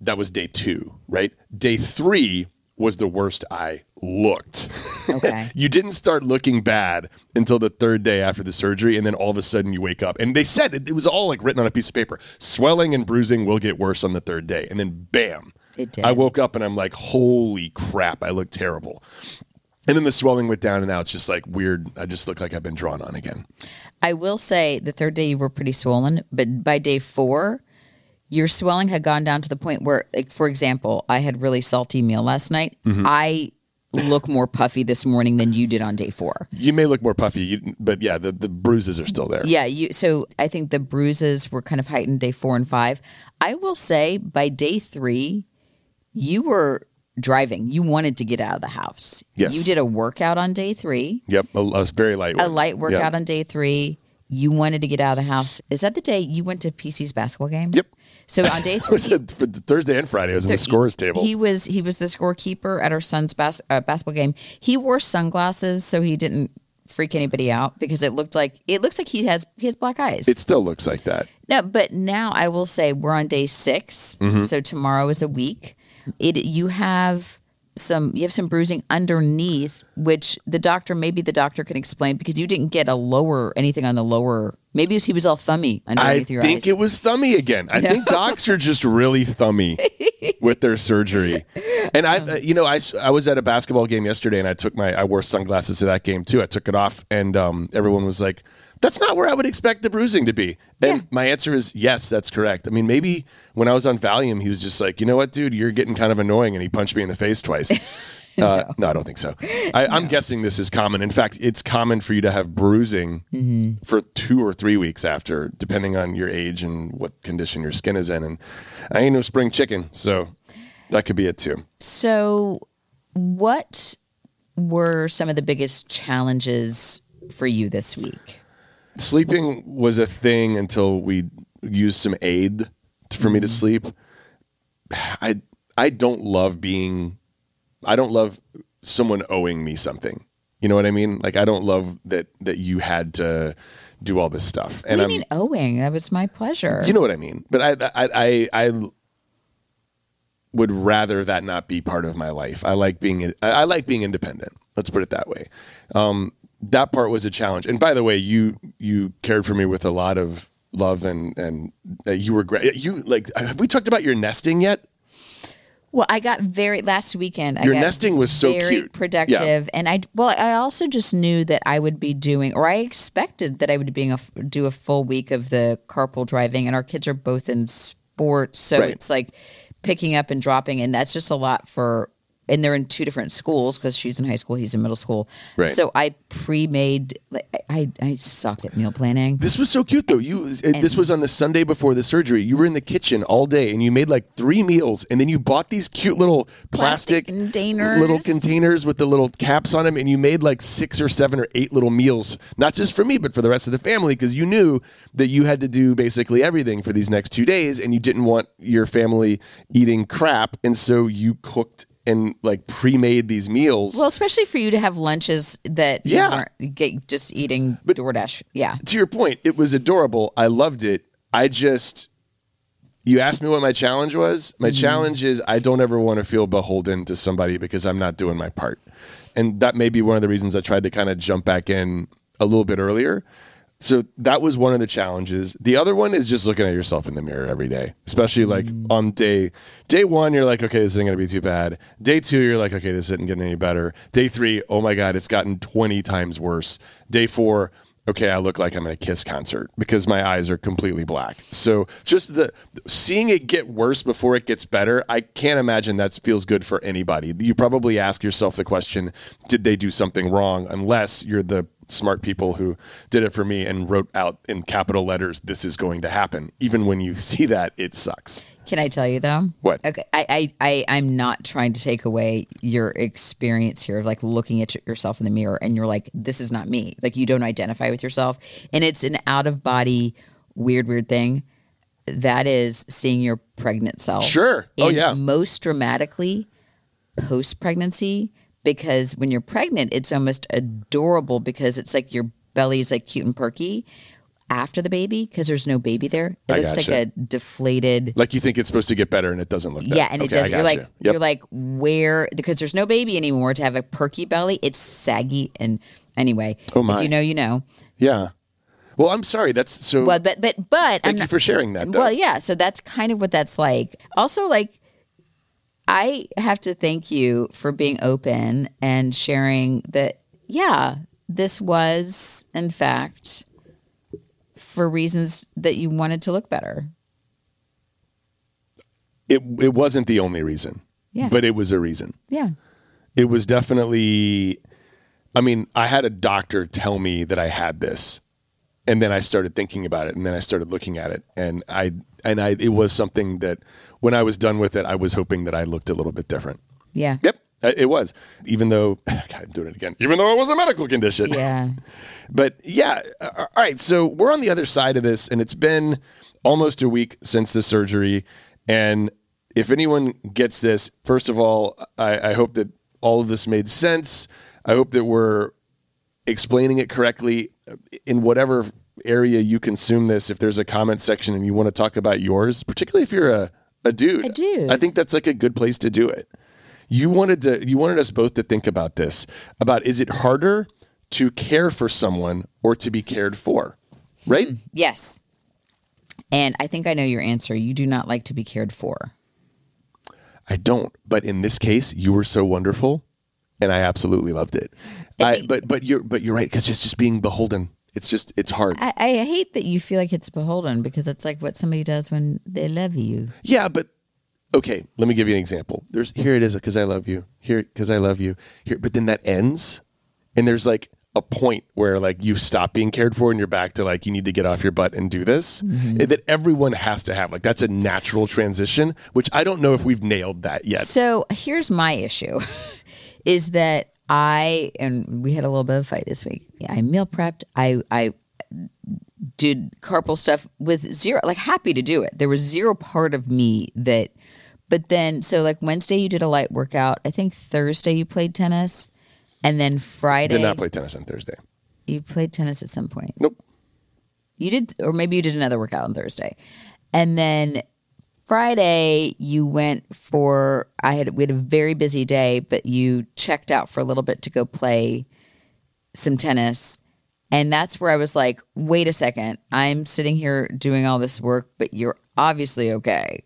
That was day two, right? Day three was the worst I looked. Okay. you didn't start looking bad until the third day after the surgery, and then all of a sudden you wake up. And they said it, it was all like written on a piece of paper. Swelling and bruising will get worse on the third day, and then bam, It did. I woke up and I'm like, holy crap, I look terrible. And then the swelling went down, and now it's just like weird. I just look like I've been drawn on again. I will say the third day you were pretty swollen, but by day four, your swelling had gone down to the point where, like, for example, I had really salty meal last night. Mm-hmm. I look more puffy this morning than you did on day four. You may look more puffy, you, but yeah, the, the bruises are still there. Yeah, you. So I think the bruises were kind of heightened day four and five. I will say by day three, you were driving. You wanted to get out of the house. Yes. You did a workout on day three, Yep. A, a very light. a one. light workout Yep. on day three. You wanted to get out of the house. Is that the day you went to PC's basketball game? Yep. So on day three, was at, for Thursday and Friday. I was on the scores table. He was he was the scorekeeper at our son's bas- uh, basketball game. He wore sunglasses so he didn't freak anybody out because it looked like it looks like he has he has black eyes. it still looks like that. no, but now I will say we're on day 6 Mm-hmm. so tomorrow is a week. It you have some you have some bruising underneath, which the doctor maybe the doctor can explain because you didn't get a lower anything on the lower. Maybe was, he was all thummy I underneath your think eyes. it was thummy again. I think docs are just really thummy with their surgery. And I, you know, I I was at a basketball game yesterday, and I took my I wore sunglasses to that game too. I took it off, and um, everyone was like, "That's not where I would expect the bruising to be." And Yeah. my answer is yes, that's correct. I mean, maybe when I was on Valium, he was just like, "You know what, dude, you're getting kind of annoying," and he punched me in the face twice. Uh, no. I don't think so. I, I'm guessing this is common. In fact, it's common for you to have bruising Mm-hmm. for two or three weeks after, depending on your age and what condition your skin is in. And I ain't no spring chicken, so that could be it too. So, what were some of the biggest challenges for you this week? Sleeping was a thing until we used some aid for me to sleep. I I don't love being I don't love someone owing me something. You know what I mean? Like I don't love that that you had to do all this stuff. And I'm mean owing? That was my pleasure. You know what I mean? But I, I, I, I would rather that not be part of my life. I like being, I I like being independent. Let's put it that way. Um, that part was a challenge. And by the way, you, you cared for me with a lot of love and, and uh, you were great. You like, have we talked about your nesting yet? well, I got very last weekend. Your nesting was so very cute. productive, and I well, I also just knew that I would be doing, or I expected that I would be doing a, do a full week of the carpool driving, and our kids are both in sports, so Right. it's like picking up and dropping, and that's just a lot for. And they're in two different schools because she's in high school, he's in middle school. Right. So I pre-made. Like, I I suck at meal planning. This was so cute though. You uh, this was on the Sunday before the surgery. You were in the kitchen all day and you made like three meals and then you bought these cute little Plastic plastic, containers. little containers with the little caps on them and you made like six or seven or eight little meals, not just for me but for the rest of the family because you knew that you had to do basically everything for these next 2 days and you didn't want your family eating crap and so you cooked and like pre-made these meals. Well, especially for you to have lunches that Yeah. get, just eating but DoorDash. Yeah. to your point, it was adorable. I loved it. I just, you asked me what my challenge was. My mm-hmm. challenge is I don't ever want to feel beholden to somebody because I'm not doing my part. And that may be one of the reasons I tried to kind of jump back in a little bit earlier. So that was one of the challenges. The other one is just looking at yourself in the mirror every day, especially like mm. on day day one, you're like, okay, this isn't gonna be too bad. Day two, you're like, okay, this isn't getting any better. Day three, oh my god, it's gotten 20 times worse. Day four, okay, I look like I'm at a Kiss concert because my eyes are completely black. So just the seeing it get worse before it gets better, I can't imagine that feels good for anybody. You probably ask yourself the question, did they do something wrong? Unless you're the smart people who did it for me and wrote out in capital letters, this is going to happen. Even when you see that, it sucks. Can I tell you though? What? Okay, I, I, I, I'm not trying to take away your experience here of like looking at yourself in the mirror and you're like, this is not me. Like you don't identify with yourself, and it's an out of body, weird, weird thing. That is seeing your pregnant self. Sure. Oh, yeah. Most dramatically, post pregnancy, because when you're pregnant, it's almost adorable because it's like your belly is like cute and perky. After the baby, because there's no baby there, it I looks like a deflated Like you think it's supposed to get better and it doesn't look that. yeah, and it Okay, I does. You're gotcha. like Yep. you're like where because there's no baby anymore to have a perky belly. It's saggy and anyway. Oh, my. If you know, you know. yeah. Well, I'm sorry. That's so. Well, but but but thank I'm you not- for sharing that. Though. Well, yeah. So that's kind of what that's like. Also, like I have to thank you for being open and sharing that. Yeah, this was in fact for reasons that you wanted to look better. it it wasn't the only reason. Yeah. But it was a reason. Yeah. it was definitely. I mean, I had a doctor tell me that I had this, and then I started thinking about it, and then I started looking at it, and I and I it was something that when I was done with it, I was hoping that I looked a little bit different. Yeah. Yep, it was. Even though God, I'm doing it again. Even though it was a medical condition. Yeah. But yeah, all right. So we're on the other side of this, and it's been almost a week since the surgery. And if anyone gets this, first of all, I, I hope that all of this made sense. I hope that we're explaining it correctly in whatever area you consume this. If there's a comment section and you want to talk about yours, particularly if you're a, a dude, A dude. I think that's like a good place to do it. You wanted to you wanted us both to think about this about is it harder to care for someone or to be cared for? Right? Mm, yes. And I think I know your answer. You do not like to be cared for. I don't. But in this case, you were so wonderful and I absolutely loved it. I, but but you're but you're right cuz it's just being beholden. It's just it's hard. I, I hate that you feel like it's beholden because it's like what somebody does when they love you. Yeah, but okay, let me give you an example. There's here it is because I love you. Here because I love you. Here, but then that ends, and there's like a point where like you stop being cared for and you're back to like you need to get off your butt and do this. Mm-hmm. And That everyone has to have like that's a natural transition, which I don't know if we've nailed that yet. So here's my issue is that I and we had a little bit of a fight this week. Yeah, I meal prepped. I I did carpal stuff with zero like happy to do it. There was zero part of me that but then so like Wednesday you did a light workout. I think Thursday you played tennis. And then Friday Did not play tennis on Thursday. you played tennis at some point. Nope. You did, or maybe you did another workout on Thursday, and then Friday you went for. I had we had a very busy day, but you checked out for a little bit to go play some tennis, and that's where I was like, "Wait a second, I'm sitting here doing all this work, but you're obviously okay."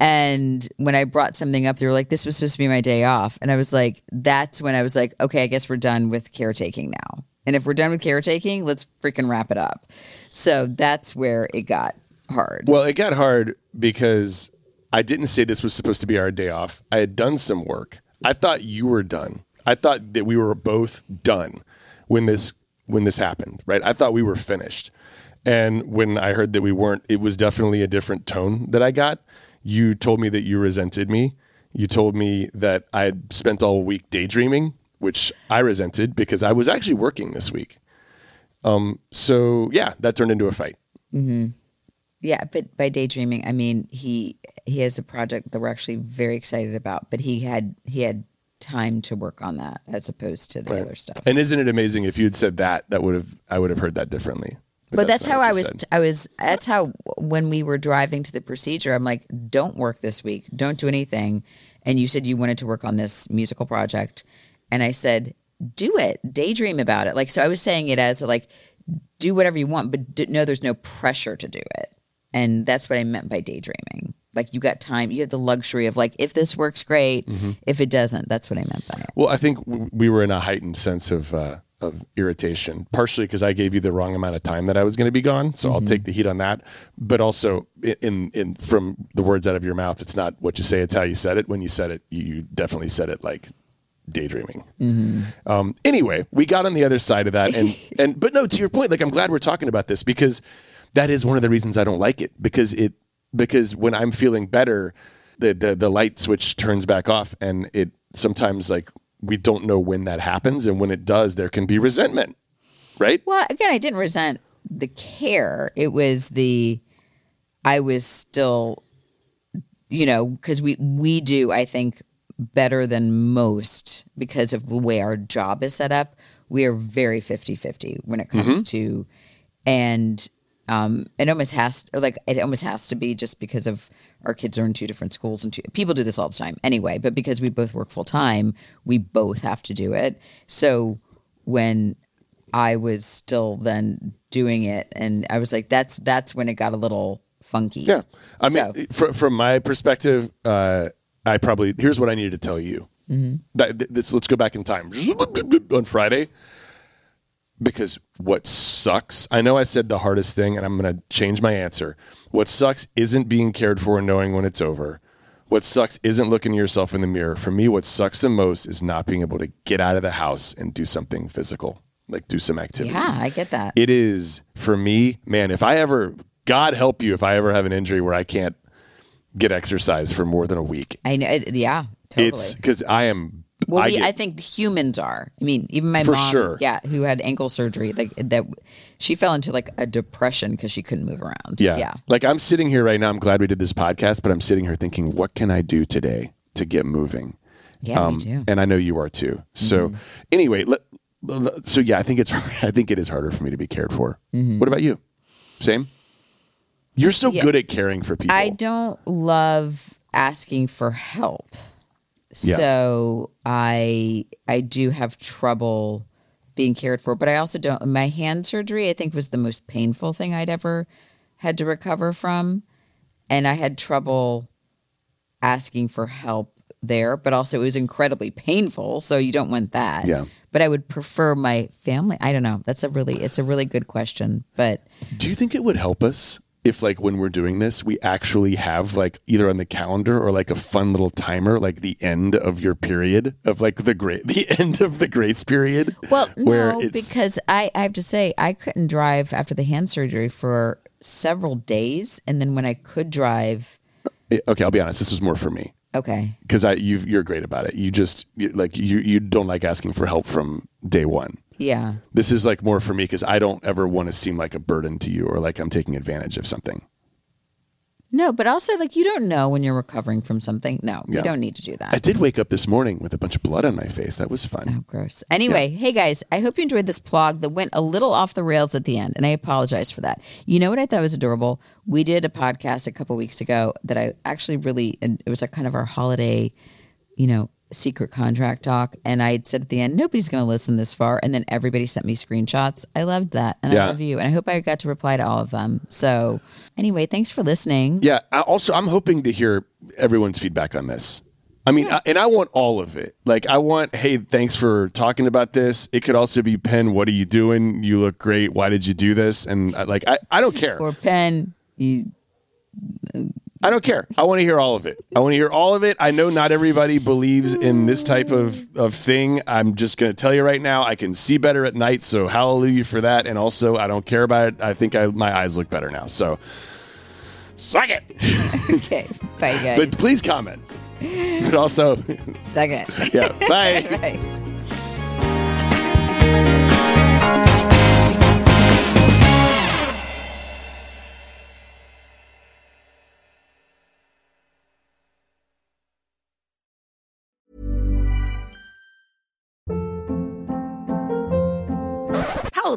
And when I brought something up, they were like, "This was supposed to be my day off," and I was like, "That's when I was like, okay, I guess we're done with caretaking now." And if we're done with caretaking, let's freaking wrap it up. So that's where it got hard. Well, it got hard because I didn't say this was supposed to be our day off. I had done some work. I thought you were done. I thought that we were both done when this when this happened, right? I thought we were finished. And when I heard that we weren't, it was definitely a different tone that I got. You told me that you resented me. You told me that I had spent all week daydreaming, which I resented because I was actually working this week. Um, so yeah, that turned into a fight. Yeah, but by daydreaming, I mean he he has a project that we're actually very excited about, but he had he had time to work on that as opposed to the other stuff. And isn't it amazing if you had said that, that would have I would have heard that differently. But, that's, not how I was. said. I was. That's how when we were driving to the procedure, I'm like, "Don't work this week. Don't do anything." And you said you wanted to work on this musical project, and I said, "Do it. Daydream about it." Like so, I was saying it as like, do whatever you want, but d- no, there's no pressure to do it. And that's what I meant by daydreaming. Like you got time. You have the luxury of like, if this works, great. Mm-hmm. If it doesn't, that's what I meant by it. Well, I think we were in a heightened sense of uh, of irritation, partially because I gave you the wrong amount of time that I was going to be gone. So Mm-hmm. I'll take the heat on that. But also, in in from the words out of your mouth, it's not what you say; it's how you said it. When you said it, you, definitely said it like daydreaming. Mm-hmm. Um, anyway, we got on the other side of that, and and but no, to your point, like I'm glad we're talking about this because that is one of the reasons I don't like it because it because when I'm feeling better, the the the light switch turns back off, and it sometimes like we don't know when that happens, and when it does, there can be resentment, right? Well, again, I didn't resent the care. It was the I was still, you know, because we we do I think better than most because of the way our job is set up. We are very 50-50 when it comes mm-hmm. to, and um, it almost has like it almost has to be just because of our kids are in two different schools and two, people do this all the time anyway. But because we both work full time, we both have to do it. So when I was still then doing it, and I was like, that's that's when it got a little funky. Yeah, I mean, So- fr- from my perspective, uh, I probably here's what I needed to tell you. Mm-hmm. That, this let's go back in time on Friday because what sucks. I know I said the hardest thing, and I'm going to change my answer. What sucks isn't being cared for and knowing when it's over. what sucks isn't looking at yourself in the mirror. For me, what sucks the most is not being able to get out of the house and do something physical, like do some activities. Yeah, I get that. It is for me, man. If I ever, God help you, if I ever have an injury where I can't get exercise for more than a week, I know. Yeah, totally. it's because I am. Well, I we, I think humans are. I mean, even my For mom, sure. yeah, who had ankle surgery, like that, she fell into like a depression because she couldn't move around. Yeah. yeah. Like I'm sitting here right now. I'm glad we did this podcast, but I'm sitting here thinking, what can I do today to get moving? Yeah, Um. And I know you are too. So anyway, let, let- so yeah, I think it's I think it is harder for me to be cared for. What about you? Same. You're so Yeah. good at caring for people. I don't love asking for help. Yeah. So I I do have trouble being cared for, but I also don't my hand surgery I think was the most painful thing I'd ever had to recover from and I had trouble asking for help there, but also it was incredibly painful, so you don't want that. Yeah. But I would prefer my family. I don't know. That's a really it's a really good question, but Do you think it would help us if, like, when we're doing this, we actually have like either on the calendar or like a fun little timer, like the end of your period of like the great, the end of the grace period? Well, no, because I, I have to say I couldn't drive after the hand surgery for several days, and then when I could drive, Eh, Okay, I'll be honest. This was more for me. okay, because I you you're great about it. You just you, like you you don't like asking for help from day one. Yeah, This is like more for me because I don't ever want to seem like a burden to you or like I'm taking advantage of something. no, but also like you don't know when you're recovering from something. No, Yeah. you don't need to do that. I did wake up this morning with a bunch of blood on my face. That was fun. Oh, gross. Anyway, hey guys, I hope you enjoyed this plog that went a little off the rails at the end, and I apologize for that. You know what I thought was adorable? We did a podcast a couple weeks ago that I actually really, and it was like kind of our holiday, you know, secret contract talk. And I said at the end, nobody's going to listen this far. And then everybody sent me screenshots. I loved that. And Yeah. I love you. And I hope I got to reply to all of them. So anyway, thanks for listening. Yeah. I also, I'm hoping to hear everyone's feedback on this. I mean, I, and I want all of it. Like, I want, hey, thanks for talking about this. It could also be, Penn, what are you doing? You look great. Why did you do this? And I, like, I, I don't care. Or Penn, you I don't care. I want to hear all of it. I want to hear all of it. I know not everybody believes in this type of, of thing. I'm just going to tell you right now, I can see better at night. So hallelujah for that. And also, I don't care about it. I think I, my eyes look better now. So suck it. okay. Bye, guys. But please comment. But also, Second. yeah, bye. Bye.